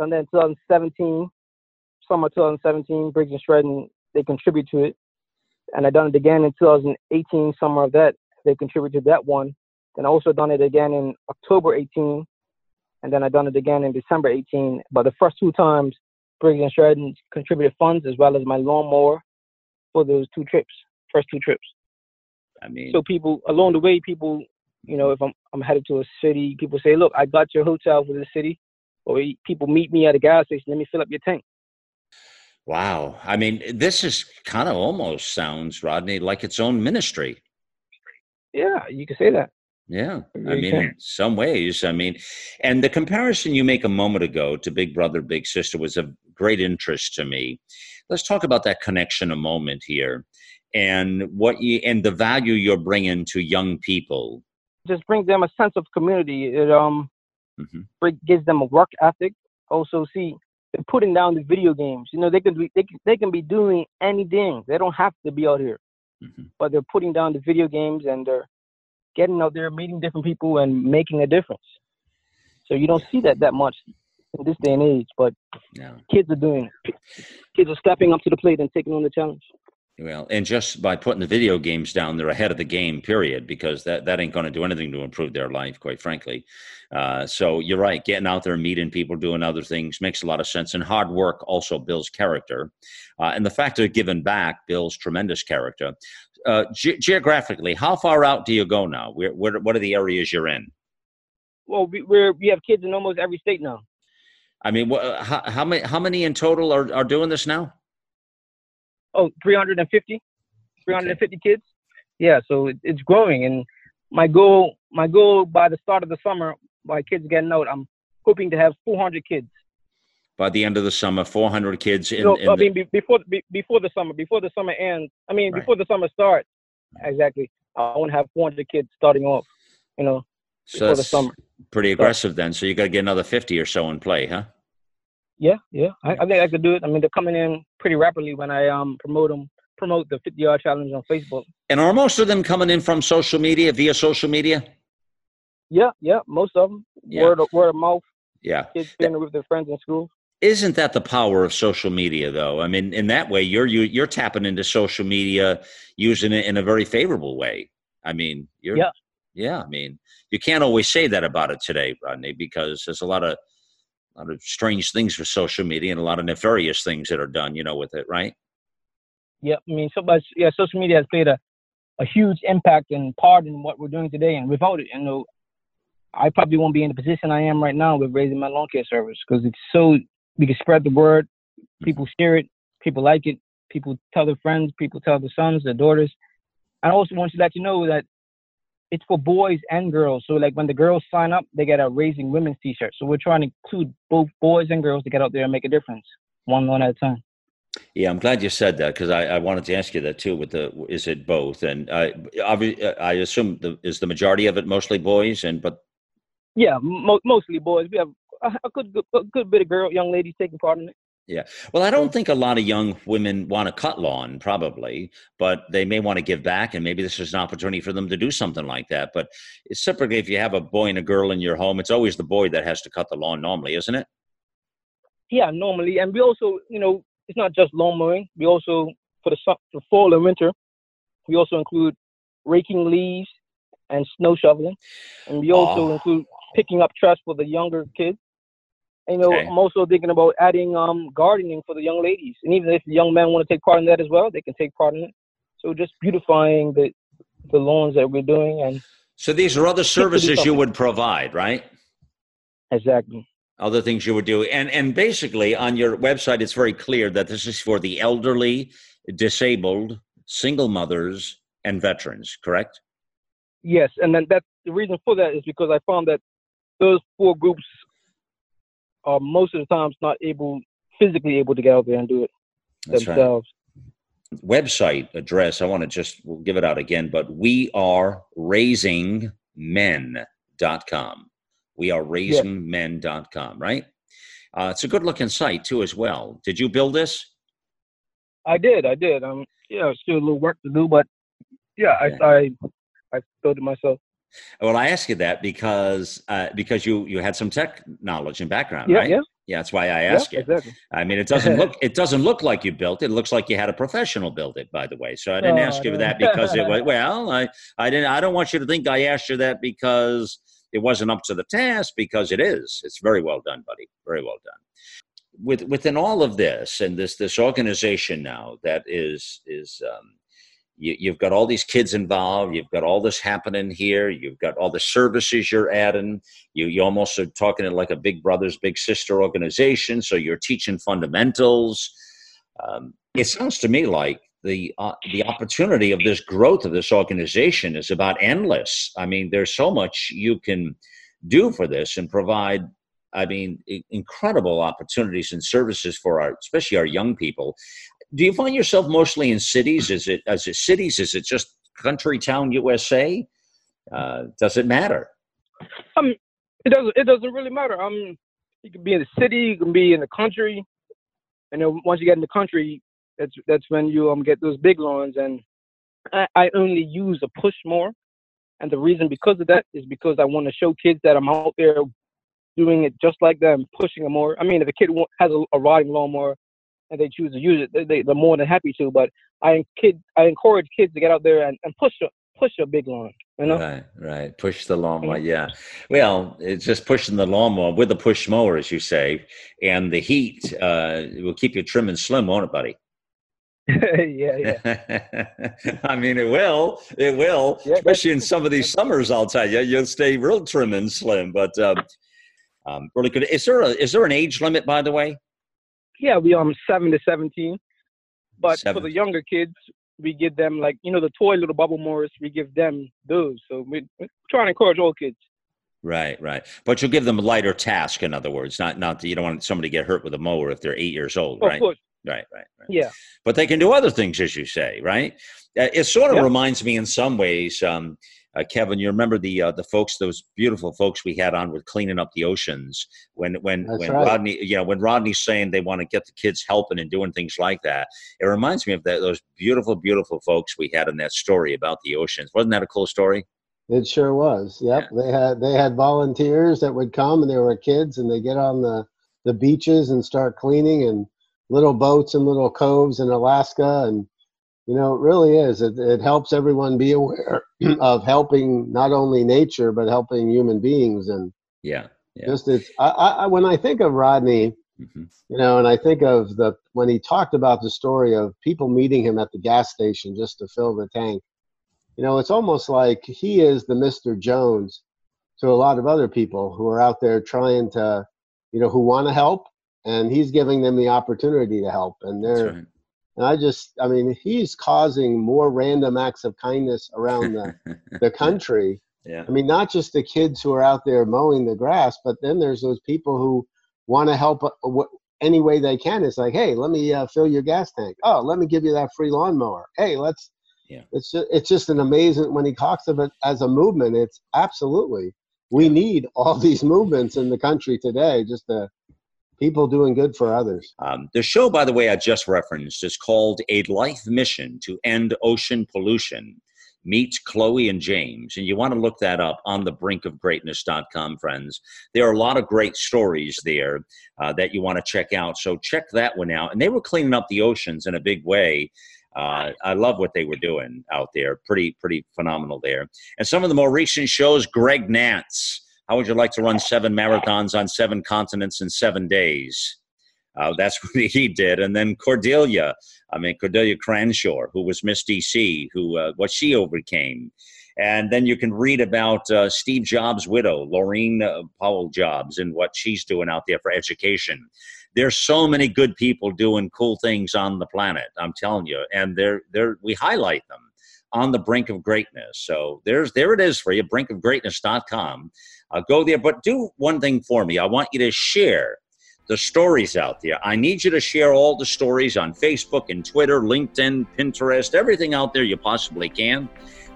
done that in 2017, summer 2017. Briggs and Stratton they contribute to it, and I done it again in 2018, summer of that. They contributed to that one. Then I also done it again in October 18, and then I done it again in December 18. But the first two times, Briggs and Stratton contributed funds as well as my lawnmower for those two trips, first two trips. I mean, So people along the way, people, you know, mm-hmm. if I'm I'm headed to a city, people say, "Look, I got your hotel for the city," or people meet me at a gas station. Let me fill up your tank. wow. I mean, this is kind of almost sounds, Rodney, like its own ministry. Yeah, you can say that. Yeah. I mean, in some ways, I mean, and the comparison you make a moment ago to Big Brother, Big Sister was of great interest to me. Let's talk about that connection a moment here and what you, and the value you're bringing to young people. Just brings them a sense of community. It um Mhm. bring- gives them a work ethic. Also, see, they're putting down the video games. You know, they can be they can, they can be doing anything. They don't have to be out here, Mhm. but they're putting down the video games and they're getting out there, meeting different people, and making a difference. So you don't see that that much in this day and age, but kids are doing it. Kids are stepping up to the plate and taking on the challenge. Well, and just by putting the video games down, they're ahead of the game, period, because that, that ain't going to do anything to improve their life, quite frankly. Uh, so you're right. Getting out there, meeting people, doing other things makes a lot of sense. And hard work also builds character. Uh, and the fact of giving back builds tremendous character. Uh, ge- geographically, how far out do you go now? Where, where, what are the areas you're in? Well, we, we're we have kids in almost every state now. I mean, wha how, how, many, how many in total are, are doing this now? Oh, 350, 350 kids. Yeah, so it, it's growing, and my goal, my goal by the start of the summer, by kids getting out, I'm hoping to have 400 kids. By the end of the summer, 400 kids in, no, in I the- mean be, before be, before the summer, before the summer ends. I mean Right. before the summer starts. Exactly. I want to have 400 kids starting off. You know, so before the summer. pretty aggressive then. So you got to get another 50 or so in play, huh? Yeah, yeah. I, I think I could do it. I mean, they're coming in pretty rapidly when I um promote them, promote the 50 yard challenge on Facebook. And are most of them coming in from social media, via social media? Yeah, yeah. Most of them Yeah. word of, word of mouth. Yeah. Kids it with their friends in school. Isn't that the power of social media, though? I mean, in that way, you're you, you're tapping into social media, using it in a very favorable way. I mean, you're Yeah. yeah. I mean, you can't always say that about it today, Rodney, because there's a lot of a lot of strange things with social media and a lot of nefarious things that are done, you know, with it, right? Yeah, I mean, so much. Yeah, social media has played a, a huge impact and part in what we're doing today. And without it, you know, I probably won't be in the position I am right now with Raising Men lawn care service because it's so we can spread the word, mm-hmm. people share it, people like it, people tell their friends, people tell their sons, their daughters. I also want to let you know that it's for boys and girls. So like when the girls sign up, they get a raising women's T-shirt. So we're trying to include both boys and girls to get out there and make a difference, one one at a time. Yeah, I'm glad you said that because I, I wanted to ask you that too. With the is it both? And I obviously uh, I assume the, is the majority of it mostly boys, and but Yeah, mo- mostly boys. We have a, good, good, a good bit of girl, young ladies taking part in it. Yeah. Well, I don't think a lot of young women want to cut lawn, probably, but they may want to give back, and maybe this is an opportunity for them to do something like that. But it's typically, if you have a boy and a girl in your home, it's always the boy that has to cut the lawn normally, isn't it? Yeah, normally, and we also, you know, it's not just lawn mowing. We also, for the for fall and winter, we also include raking leaves and snow shoveling, and we also Oh. include picking up trash for the younger kids. And, you know, Okay. I'm also thinking about adding um, gardening for the young ladies, and even if the young men want to take part in that as well, they can take part in it. So just beautifying the the lawns that we're doing, and So these are other services you would provide, right? exactly. Other things you would do, and and basically on your website, it's very clear that this is for the elderly, disabled, single mothers, and veterans. Correct? Yes, and then that's the reason for that is because I found that those four groups are most of the times not able physically able to get out there and do it That's right. themselves. website address i want to just we'll give it out again but we are raisingmen.com we are raisingmen.com right uh, it's a good looking site too as well did you build this I did, I did. Um, yeah, still a little work to do, but yeah, I I, I built it myself. Well, I ask you that because uh, because you you had some tech knowledge and background, Yeah, right? yeah, Yeah, that's why I ask yeah, you. exactly. I mean, it doesn't look it doesn't look like you built it. It looks like you had a professional build it, by the way. So I didn't Oh, ask you no. that because it was well. I I didn't. I don't want you to think I asked you that because it wasn't up to the task. Because it is. It's very well done, buddy. Very well done. With within all of this and this this organization now that is is. Um, you, you've got all these kids involved. You've got all this happening here. You've got all the services you're adding. You you almost are talking it like a big brothers big sister organization. So you're teaching fundamentals. Um, it sounds to me like the uh, the opportunity of this growth of this organization is about endless. I mean, there's so much you can do for this and provide. I mean, incredible opportunities and services for our, especially our young people. Do you find yourself mostly in cities? Is it as it cities? Is it just country town USA? Uh, does it matter? Um, it doesn't it doesn't really matter. Um, you can be in the city, you can be in the country, and then once you get in the country, that's that's when you um get those big lawns. And I, I only use a push more, and the reason because of that is because I want to show kids that I'm out there doing it just like them, pushing them more. I mean, if a kid has a, a riding lawnmower and they choose to use it, they, they, they're more than happy to. But I kid I encourage kids to get out there and, and push a push a big lawn. You know. Right, right. Push the lawnmower. Yeah. Well, it's just pushing the lawnmower with a push mower, as you say, and the heat uh, will keep you trim and slim, won't it, buddy? yeah, yeah. I mean, it will. It will. Yeah, Especially in some of these summers, I'll tell you, you'll stay real trim and slim. But um, um, really good. Is there a is there an age limit, by the way? Yeah, we um seven to seventeen. But Seven. for the younger kids, we give them like you know the toy little bubble mowers. We give them those. So we, we're trying to encourage all kids. Right, right. But you'll give them a lighter task, in other words. Not not you don't want somebody to get hurt with a mower if they're eight years old, Of right? Right, right, right. yeah. but they can do other things, as you say, right? Uh, it sort of Yeah. reminds me in some ways, um, uh, Kevin. You remember the uh, the folks, those beautiful folks we had on with cleaning up the oceans when when That's when right. Rodney, you know, when Rodney's saying they want to get the kids helping and doing things like that. It reminds me of that those beautiful, beautiful folks we had in that story about the oceans. Wasn't that a cool story? It sure was. Yep. They had they had volunteers that would come and they were kids and they get on the, the beaches and start cleaning and little boats and little coves in Alaska and you know it really is. It it helps everyone be aware of helping not only nature but helping human beings and Yeah, yeah. just it's I, I when I think of Rodney, hmm you know, and I think of the when he talked about the story of people meeting him at the gas station just to fill the tank. You know, it's almost like he is the Mr. Jones to a lot of other people who are out there trying to, you know, who want to help, and he's giving them the opportunity to help. And they're. And I just, I mean, he's causing more random acts of kindness around the, the country. yeah. I mean, not just the kids who are out there mowing the grass, but then there's those people who want to help uh, any way they can. It's like, hey, let me uh, fill your gas tank. Oh, let me give you that free lawnmower. Hey, let's. Yeah. It's just, it's just an amazing when he talks of it as a movement. It's absolutely we need all these movements in the country today. Just the people doing good for others. Um, the show, by the way, I just referenced is called A Life Mission to End Ocean Pollution. Meet Chloe and James. And you want to look that up on the brinkofgreatness.com, friends. There are a lot of great stories there uh, that you want to check out. So check that one out. And they were cleaning up the oceans in a big way. Uh, I love what they were doing out there. Pretty, pretty phenomenal there. And some of the more recent shows, Greg Nance. How would you like to run seven marathons on seven continents in seven days? Uh, that's what he did. And then Cordelia, I mean, Cordelia Cranshaw, who was Miss DC, who, uh, what she overcame. And then you can read about uh, Steve Jobs' widow, Laurene uh, Powell Jobs, and what she's doing out there for education. There's so many good people doing cool things on the planet. I'm telling you, and they're they're we highlight them on the brink of greatness. So there's there it is for you, brinkofgreatness.com. Uh, go there, but do one thing for me. I want you to share the stories out there. I need you to share all the stories on Facebook and Twitter, LinkedIn, Pinterest, everything out there you possibly can.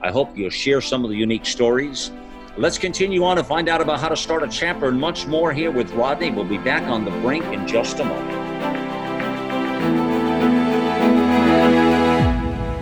I hope you'll share some of the unique stories. Let's continue on to find out about how to start a chapter and much more here with Rodney. We'll be back on the brink in just a moment.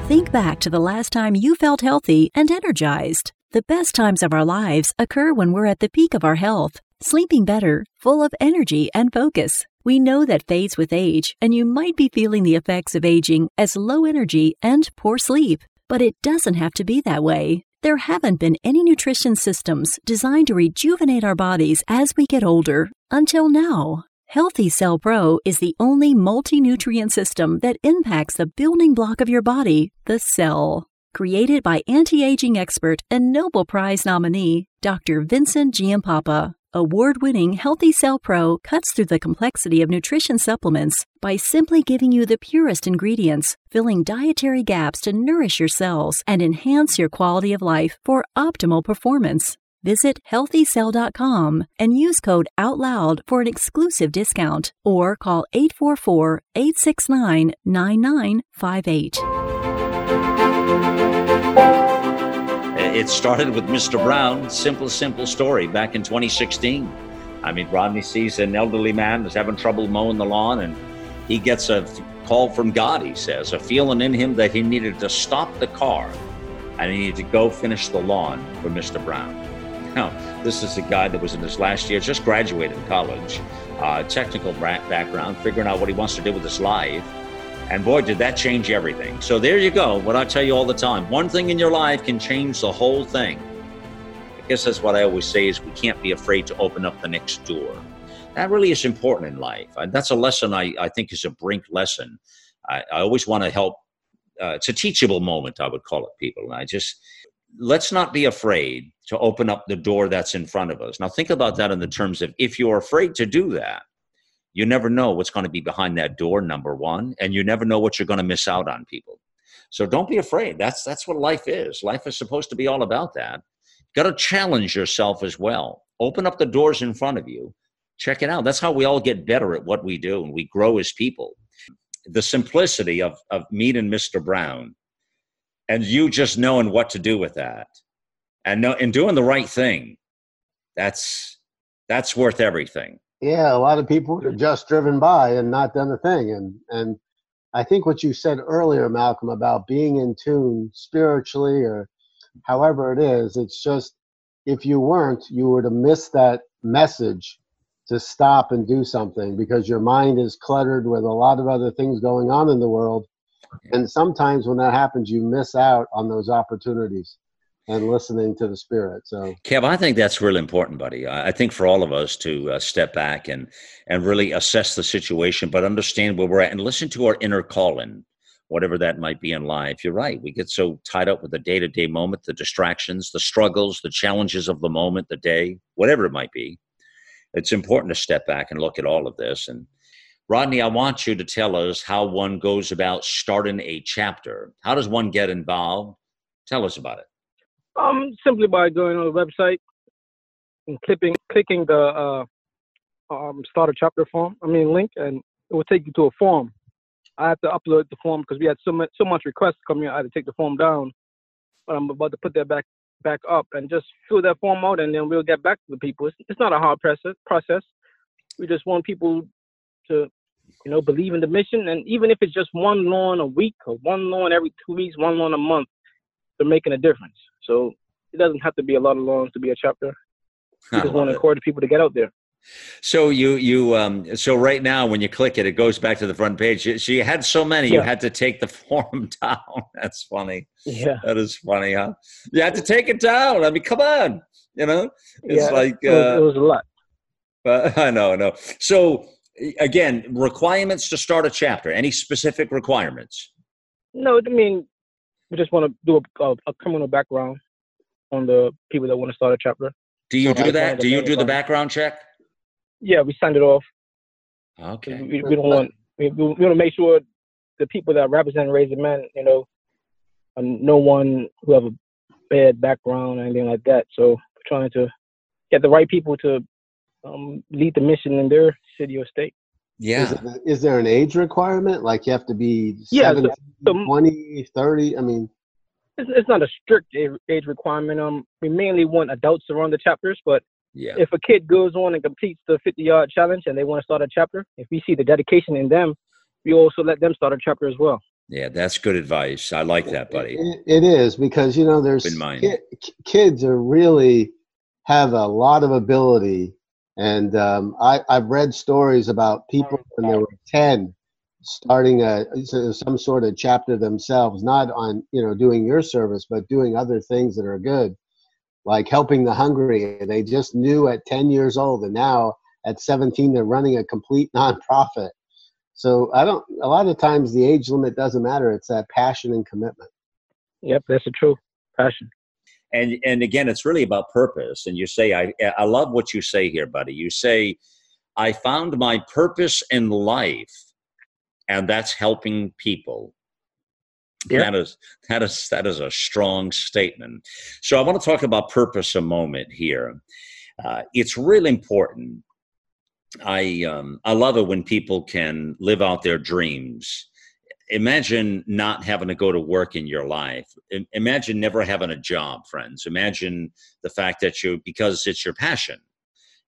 Think back to the last time you felt healthy and energized. The best times of our lives occur when we're at the peak of our health, sleeping better, full of energy and focus. We know that fades with age, and you might be feeling the effects of aging as low energy and poor sleep. But it doesn't have to be that way. There haven't been any nutrition systems designed to rejuvenate our bodies as we get older until now. Healthy Cell Pro is the only multi nutrient system that impacts the building block of your body, the cell. Created by anti aging expert and Nobel Prize nominee Dr. Vincent Giampapa. Award winning Healthy Cell Pro cuts through the complexity of nutrition supplements by simply giving you the purest ingredients, filling dietary gaps to nourish your cells and enhance your quality of life for optimal performance. Visit healthycell.com and use code OUTLOUD for an exclusive discount or call 844 869 9958. It started with Mr. Brown, simple, simple story back in 2016. I mean, Rodney sees an elderly man who's having trouble mowing the lawn, and he gets a call from God, he says, a feeling in him that he needed to stop the car and he needed to go finish the lawn for Mr. Brown. Now, this is a guy that was in his last year, just graduated college, uh, technical background, figuring out what he wants to do with his life. And boy, did that change everything. So there you go. What I tell you all the time one thing in your life can change the whole thing. I guess that's what I always say is we can't be afraid to open up the next door. That really is important in life. And that's a lesson I, I think is a brink lesson. I, I always want to help. Uh, it's a teachable moment, I would call it, people. And I just, let's not be afraid to open up the door that's in front of us. Now, think about that in the terms of if you're afraid to do that, you never know what's going to be behind that door number one and you never know what you're going to miss out on people. So don't be afraid. That's that's what life is. Life is supposed to be all about that. Got to challenge yourself as well. Open up the doors in front of you. Check it out. That's how we all get better at what we do and we grow as people. The simplicity of of meet and mr brown and you just knowing what to do with that and know and doing the right thing that's that's worth everything yeah, a lot of people are just driven by and not done a thing. And and I think what you said earlier, Malcolm, about being in tune spiritually or however it is, it's just if you weren't, you were to miss that message to stop and do something because your mind is cluttered with a lot of other things going on in the world. And sometimes when that happens, you miss out on those opportunities and listening to the spirit. So, Kev, I think that's really important, buddy. I think for all of us to uh, step back and and really assess the situation, but understand where we're at and listen to our inner calling, whatever that might be in life. You're right. We get so tied up with the day to day moment, the distractions, the struggles, the challenges of the moment, the day, whatever it might be. It's important to step back and look at all of this. And Rodney, I want you to tell us how one goes about starting a chapter. How does one get involved? Tell us about it. Um, simply by going on the website and clicking clicking the uh, um, start a chapter form. I mean link, and it will take you to a form. I have to upload the form because we had so much so much requests coming. I had to take the form down, but I'm about to put that back back up and just fill that form out, and then we'll get back to the people. It's, it's not a hard process. Process. We just want people to, you know, believe in the mission, and even if it's just one lawn a week or one lawn every two weeks, one lawn a month, they're making a difference. So it doesn't have to be a lot of loans to be a chapter. We just want to encourage people to get out there. So you you um so right now when you click it, it goes back to the front page. So you had so many, yeah. you had to take the form down. That's funny. Yeah, that is funny, huh? You had to take it down. I mean, come on, you know, it's yeah, like it was, uh, it was a lot. But I know, I know. So again, requirements to start a chapter. Any specific requirements? No, I mean we just want to do a, a, a, criminal background on the people that want to start a chapter. Do you so do that? Do you do the background check? Yeah, we signed it off. Okay. We, we don't want we, we want to make sure the people that represent raising men, you know, no one who have a bad background or anything like that. So we're trying to get the right people to um, lead the mission in their city or state. Yeah. Is, it, is, there an age requirement? Like you have to be yeah, 17, so, so 20, 30? I mean, it's, it's not a strict age requirement. Um, we mainly want adults to run the chapters, but yeah. if a kid goes on and completes the 50 yard challenge and they want to start a chapter, if we see the dedication in them, we also let them start a chapter as well. Yeah, that's good advice. I like that, buddy. it, it is because you know there's In mind. ki- kids are really have a lot of ability, and um, I I've read stories about people when they were ten starting a some sort of chapter themselves, not on you know doing your service, but doing other things that are good, like helping the hungry. They just knew at ten years old, and now at seventeen they're running a complete nonprofit. So I don't. A lot of times the age limit doesn't matter. It's that passion and commitment. Yep, that's the truth. Passion. And and again it's really about purpose. And you say i i love what you say here buddy. You say i found my purpose in life and that's helping people. Yeah. that is that is that is a strong statement. So i want to talk about purpose a moment here. Uh, it's really important. I um, i love it when people can live out their dreams imagine not having to go to work in your life. Imagine never having a job friends. Imagine the fact that you because it's your passion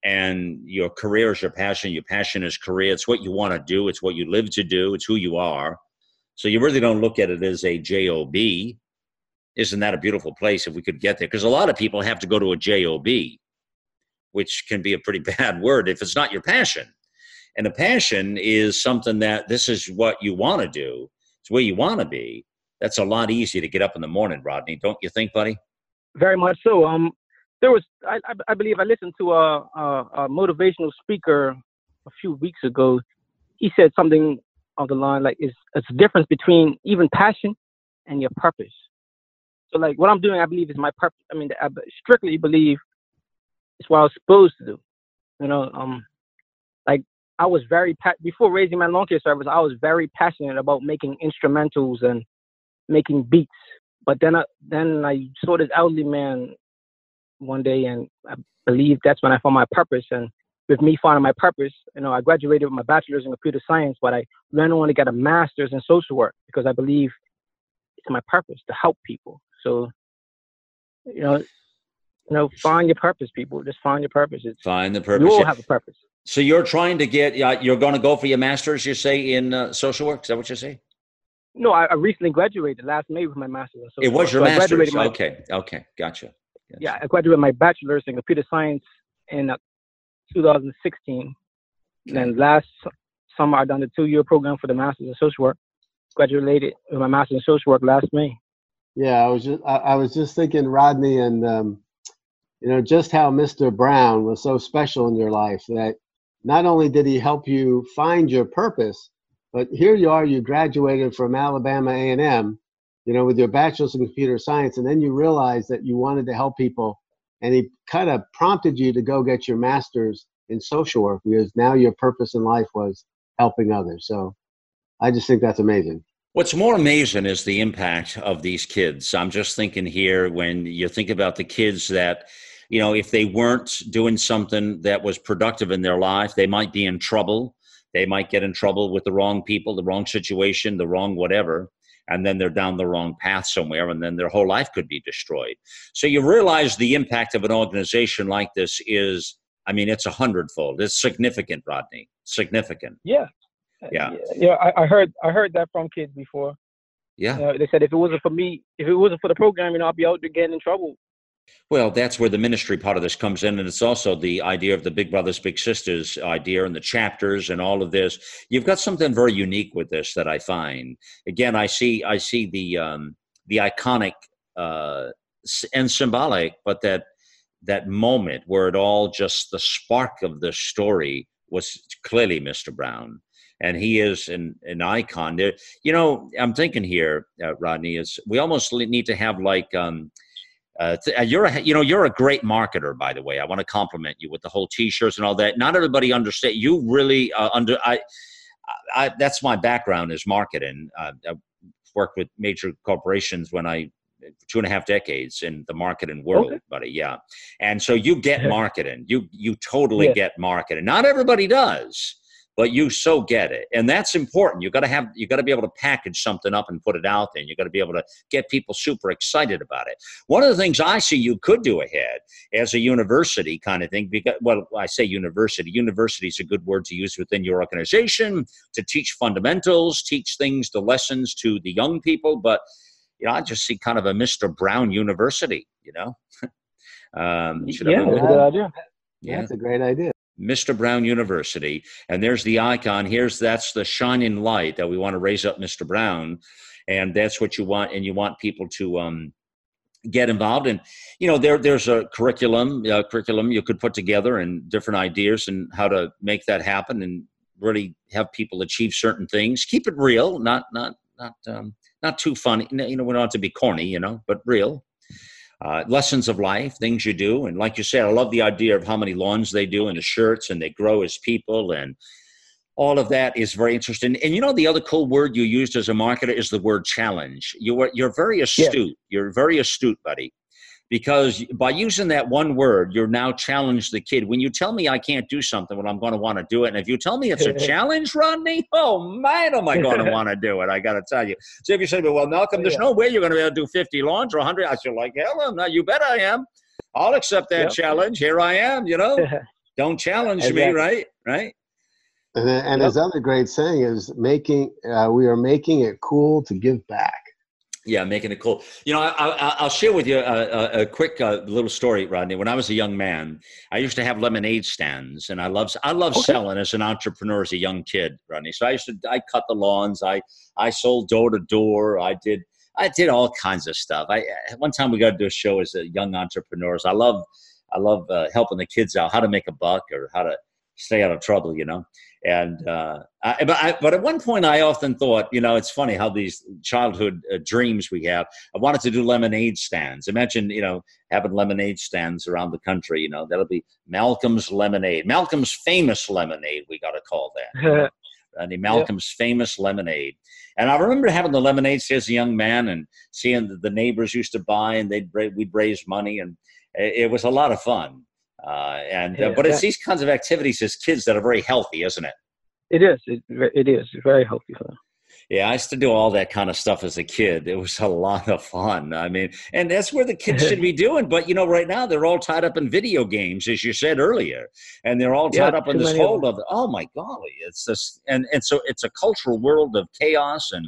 and your career is your passion your passion is career it's what you want to do it's what you live to do it's who you are. So you really don't look at it as a job isn't that a beautiful place if we could get there? Because a lot of people have to go to a job which can be a pretty bad word if it's not your passion and a passion is something that this is what you want to do it's where you want to be that's a lot easier to get up in the morning rodney don't you think buddy Very much so. Um, there was, I, I, believe, I listened to a, a, a motivational speaker a few weeks ago. He said something on the line like, "It's it's a difference between even passion and your purpose." So, like, what I'm doing, I believe, is my purpose. I mean, I strictly believe it's what I was supposed to do. You know, um, I was very pa- before Raising Men lawn care service, I was very passionate about making instrumentals and making beats. But then I then I saw this elderly man one day, and I believe that's when I found my purpose. And with me finding my purpose, you know, I graduated with my bachelor's in computer science, but I went on to get a master's in social work because I believe it's my purpose to help people. So, you know, you know, find your purpose, people. Just find your purpose. It's find the purpose. you all have a purpose. So you're trying to get uh, you're going to go for your master's you say in uh, social work is that what you say No, I, I recently graduated last May with my master's in it was your So I master's graduated my- okay okay gotcha, gotcha. yeah, I graduated my bachelor's in computer science in uh, 2016. And then last summer, I done the two-year program for the master's in social work. Graduated with my master's in social work last May. Yeah, I was just I, I was just thinking, Rodney, and um, you know just how Mr. Brown was so special in your life that not only did he help you find your purpose, but here you are, you graduated from Alabama A&M, you know, with your bachelor's in computer science, and then you realized that you wanted to help people, and he kind of prompted you to go get your master's in social work because now your purpose in life was helping others. So I just think that's amazing. What's more amazing is the impact of these kids. I'm just thinking here when you think about the kids that, you know, if they weren't doing something that was productive in their life, they might be in trouble. They might get in trouble with the wrong people, the wrong situation, the wrong whatever. And then they're down the wrong path somewhere, and then their whole life could be destroyed. So you realize the impact of an organization like this is, I mean, it's a hundredfold. It's significant, Rodney. Significant. Yeah. Yeah. Yeah, I, I heard I heard that from kids before. Yeah. You know, they said if it wasn't for me, if it wasn't for the program, you know, I'd be out there getting in trouble. Well, that's where the ministry part of this comes in, and it's also the idea of the Big Brothers Big Sisters idea and the chapters and all of this. You've got something very unique with this that I find. Again, I see I see the um, the iconic uh, and symbolic, but that that moment where it all just the spark of the story was clearly Mr. Brown. And he is an, an icon. There, you know, I'm thinking here, uh, Rodney, is we almost need to have like um, uh, uh, you're a, you know you're a great marketer by the way. I want to compliment you with the whole t-shirts and all that. Not everybody understand you really uh, under I, I that's my background is marketing. Uh, i've worked with major corporations when i two and a half decades in the marketing world Okay. buddy yeah. And so you get marketing. You you totally Yeah. get marketing. Not everybody does but you so get it and that's important you got to have you got to be able to package something up and put it out there and you got to be able to get people super excited about it one of the things i see you could do ahead as a university kind of thing because well i say university university is a good word to use within your organization to teach fundamentals teach things the lessons to the young people but you know i just see kind of a mr brown university you know um, yeah, that's a good idea. Yeah. That's a great idea. Mr. Brown University, and there's the icon. Here's that's the shining light that we want to raise up Mr. Brown, and that's what you want. And you want people to um, get involved. And you know, there there's a curriculum, uh, curriculum you could put together, and different ideas and how to make that happen, and really have people achieve certain things. Keep it real, not not not um, not too funny. You know, we don't have to be corny, you know, but real uh, lessons of life, things you do. And like you said, I love the idea of how many lawns they do and the shirts and they grow as people and all of that is very interesting. And you know, the other cool word you used as a marketer is the word challenge. You are, you're very astute. Yeah. You're very astute, buddy because by using that one word, you're now challenged the kid. When you tell me I can't do something, well, I'm going to want to do it. And if you tell me it's a challenge, Rodney, oh man, am I going to want to do it? I got to tell you. So if you say, well, Malcolm, there's yeah. no way you're going to be able to do 50 lawns or 100, I said, like, hell, no, you bet I am. I'll accept that yep. challenge. Here I am, you know. Don't challenge exactly. me, right? Right. And, and yep. his other great saying is making, uh, we are making it cool to give back. Yeah, making it cool. You know, I, will share with you a, a, a quick uh, little story, Rodney. When I was a young man, I used to have lemonade stands, and I love I love okay. selling as an entrepreneur as a young kid, Rodney. So I used to I cut the lawns, I I sold door to door, I did I did all kinds of stuff. I one time we got to do a show as a young entrepreneurs. I love I love uh, helping the kids out, how to make a buck or how to stay out of trouble, you know. And uh, I, but, I, but at one point, I often thought, you know, it's funny how these childhood uh, dreams we have. I wanted to do lemonade stands. Imagine, you know, having lemonade stands around the country. You know, that'll be Malcolm's Lemonade, Malcolm's famous lemonade. We got to call that. and the Malcolm's yep. famous lemonade. And I remember having the lemonades as a young man and seeing the, the neighbors used to buy, and they'd we'd raise money, and it, it was a lot of fun. Uh, and uh, but it's these kinds of activities as kids that are very healthy, isn't it? It is. It, it is very healthy for them. Yeah, I used to do all that kind of stuff as a kid. It was a lot of fun. I mean, and that's where the kids should be doing. But you know, right now they're all tied up in video games, as you said earlier, and they're all tied yeah, up in this whole of oh my golly, it's this, and and so it's a cultural world of chaos and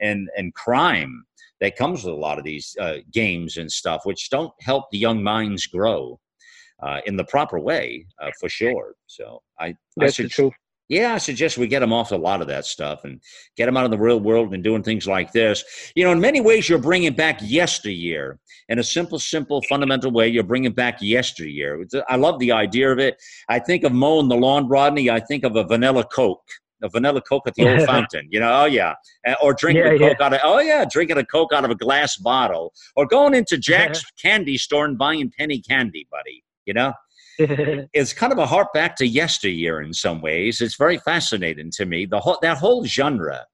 and and crime that comes with a lot of these uh, games and stuff, which don't help the young minds grow uh, in the proper way, uh, for sure. So I, That's I should, the truth. Yeah, I suggest we get them off a lot of that stuff and get them out of the real world and doing things like this. You know, in many ways, you're bringing back yesteryear in a simple, simple, fundamental way. You're bringing back yesteryear. I love the idea of it. I think of mowing the lawn, Rodney. I think of a vanilla Coke a vanilla Coke at the old fountain, you know, oh yeah, or drinking yeah, a Coke yeah. out of, oh yeah, drinking a Coke out of a glass bottle, or going into Jack's candy store and buying penny candy, buddy. You know, it's kind of a harp back to yesteryear in some ways. It's very fascinating to me. The whole that whole genre.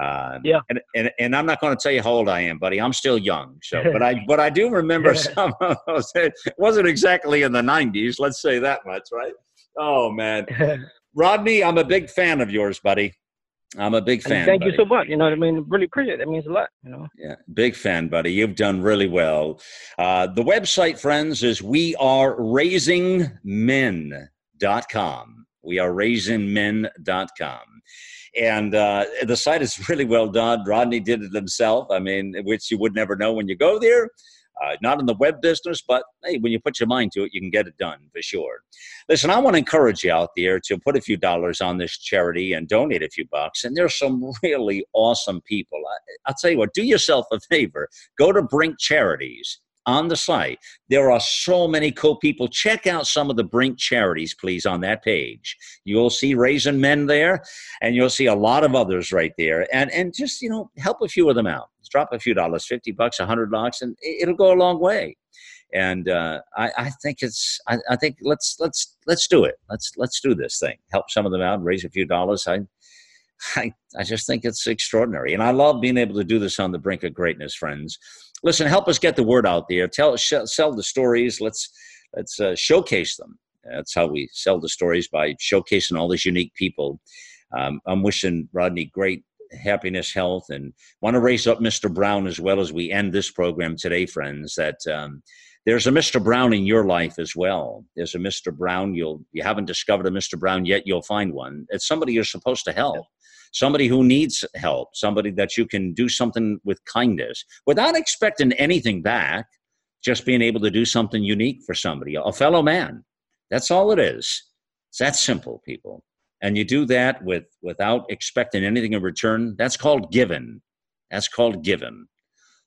Uh, yeah, and, and and I'm not going to tell you how old I am, buddy. I'm still young. So, but I but I do remember some of those. It wasn't exactly in the '90s. Let's say that much, right? Oh man, Rodney, I'm a big fan of yours, buddy. I'm a big fan. And thank buddy. you so much. You know what I mean? Really appreciate it. That means a lot, you know. Yeah, big fan, buddy. You've done really well. Uh, the website, friends, is we are raisingmen.com. We are raisingmen.com. And uh, the site is really well done. Rodney did it himself. I mean, which you would never know when you go there. Uh, not in the web business, but hey, when you put your mind to it, you can get it done for sure. Listen, I want to encourage you out there to put a few dollars on this charity and donate a few bucks. And there's some really awesome people. I, I'll tell you what, do yourself a favor. Go to Brink Charities on the site. There are so many cool people. Check out some of the Brink charities, please, on that page. You'll see Raising Men there, and you'll see a lot of others right there. And and just you know help a few of them out. Just drop a few dollars, fifty bucks, a hundred bucks, and it'll go a long way. And uh, I, I, think it's I, I think let's let's let's do it. Let's let's do this thing. Help some of them out, raise a few dollars. I I, I just think it's extraordinary. And I love being able to do this on the brink of greatness, friends listen, help us get the word out there. Tell, sh- sell the stories. Let's let's uh, showcase them. That's how we sell the stories by showcasing all these unique people. Um, I'm wishing Rodney great happiness, health, and want to raise up Mr. Brown as well as we end this program today, friends. That um, there's a Mr. Brown in your life as well. There's a Mr. Brown. You'll you haven't discovered a Mr. Brown yet. You'll find one. It's somebody you're supposed to help. Somebody who needs help. Somebody that you can do something with kindness without expecting anything back. Just being able to do something unique for somebody, a fellow man. That's all it is. It's that simple, people and you do that with without expecting anything in return that's called giving. that's called giving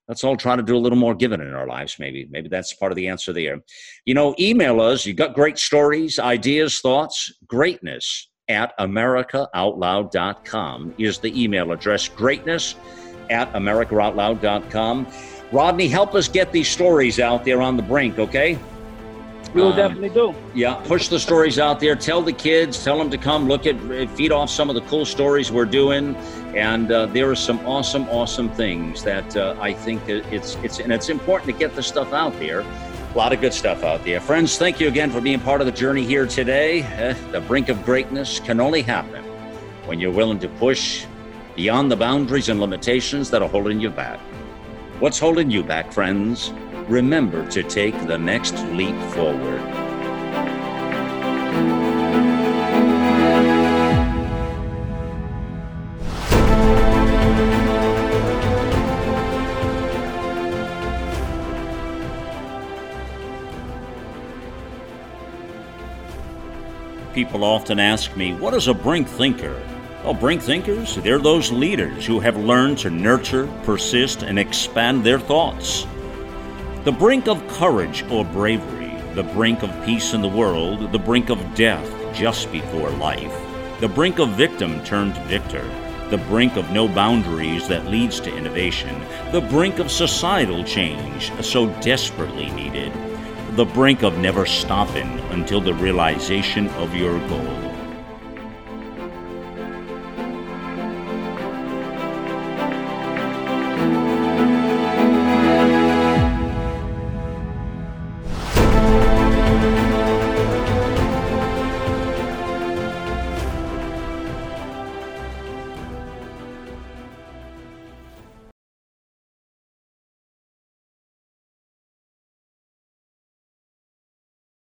let's all try to do a little more giving in our lives maybe maybe that's part of the answer there you know email us you got great stories ideas thoughts greatness at americaoutloud.com is the email address greatness at americaoutloud.com rodney help us get these stories out there on the brink okay we will um, definitely do. Yeah, push the stories out there. Tell the kids, tell them to come look at, feed off some of the cool stories we're doing. And uh, there are some awesome, awesome things that uh, I think it's it's and it's important to get the stuff out there. A lot of good stuff out there, friends. Thank you again for being part of the journey here today. Uh, the brink of greatness can only happen when you're willing to push beyond the boundaries and limitations that are holding you back. What's holding you back, friends? remember to take the next leap forward. People often ask me, what is a brink thinker? Well, brink thinkers, they're those leaders who have learned to nurture, persist, and expand their thoughts. The brink of courage or bravery, the brink of peace in the world, the brink of death just before life, the brink of victim turned victor, the brink of no boundaries that leads to innovation, the brink of societal change so desperately needed, the brink of never stopping until the realization of your goal.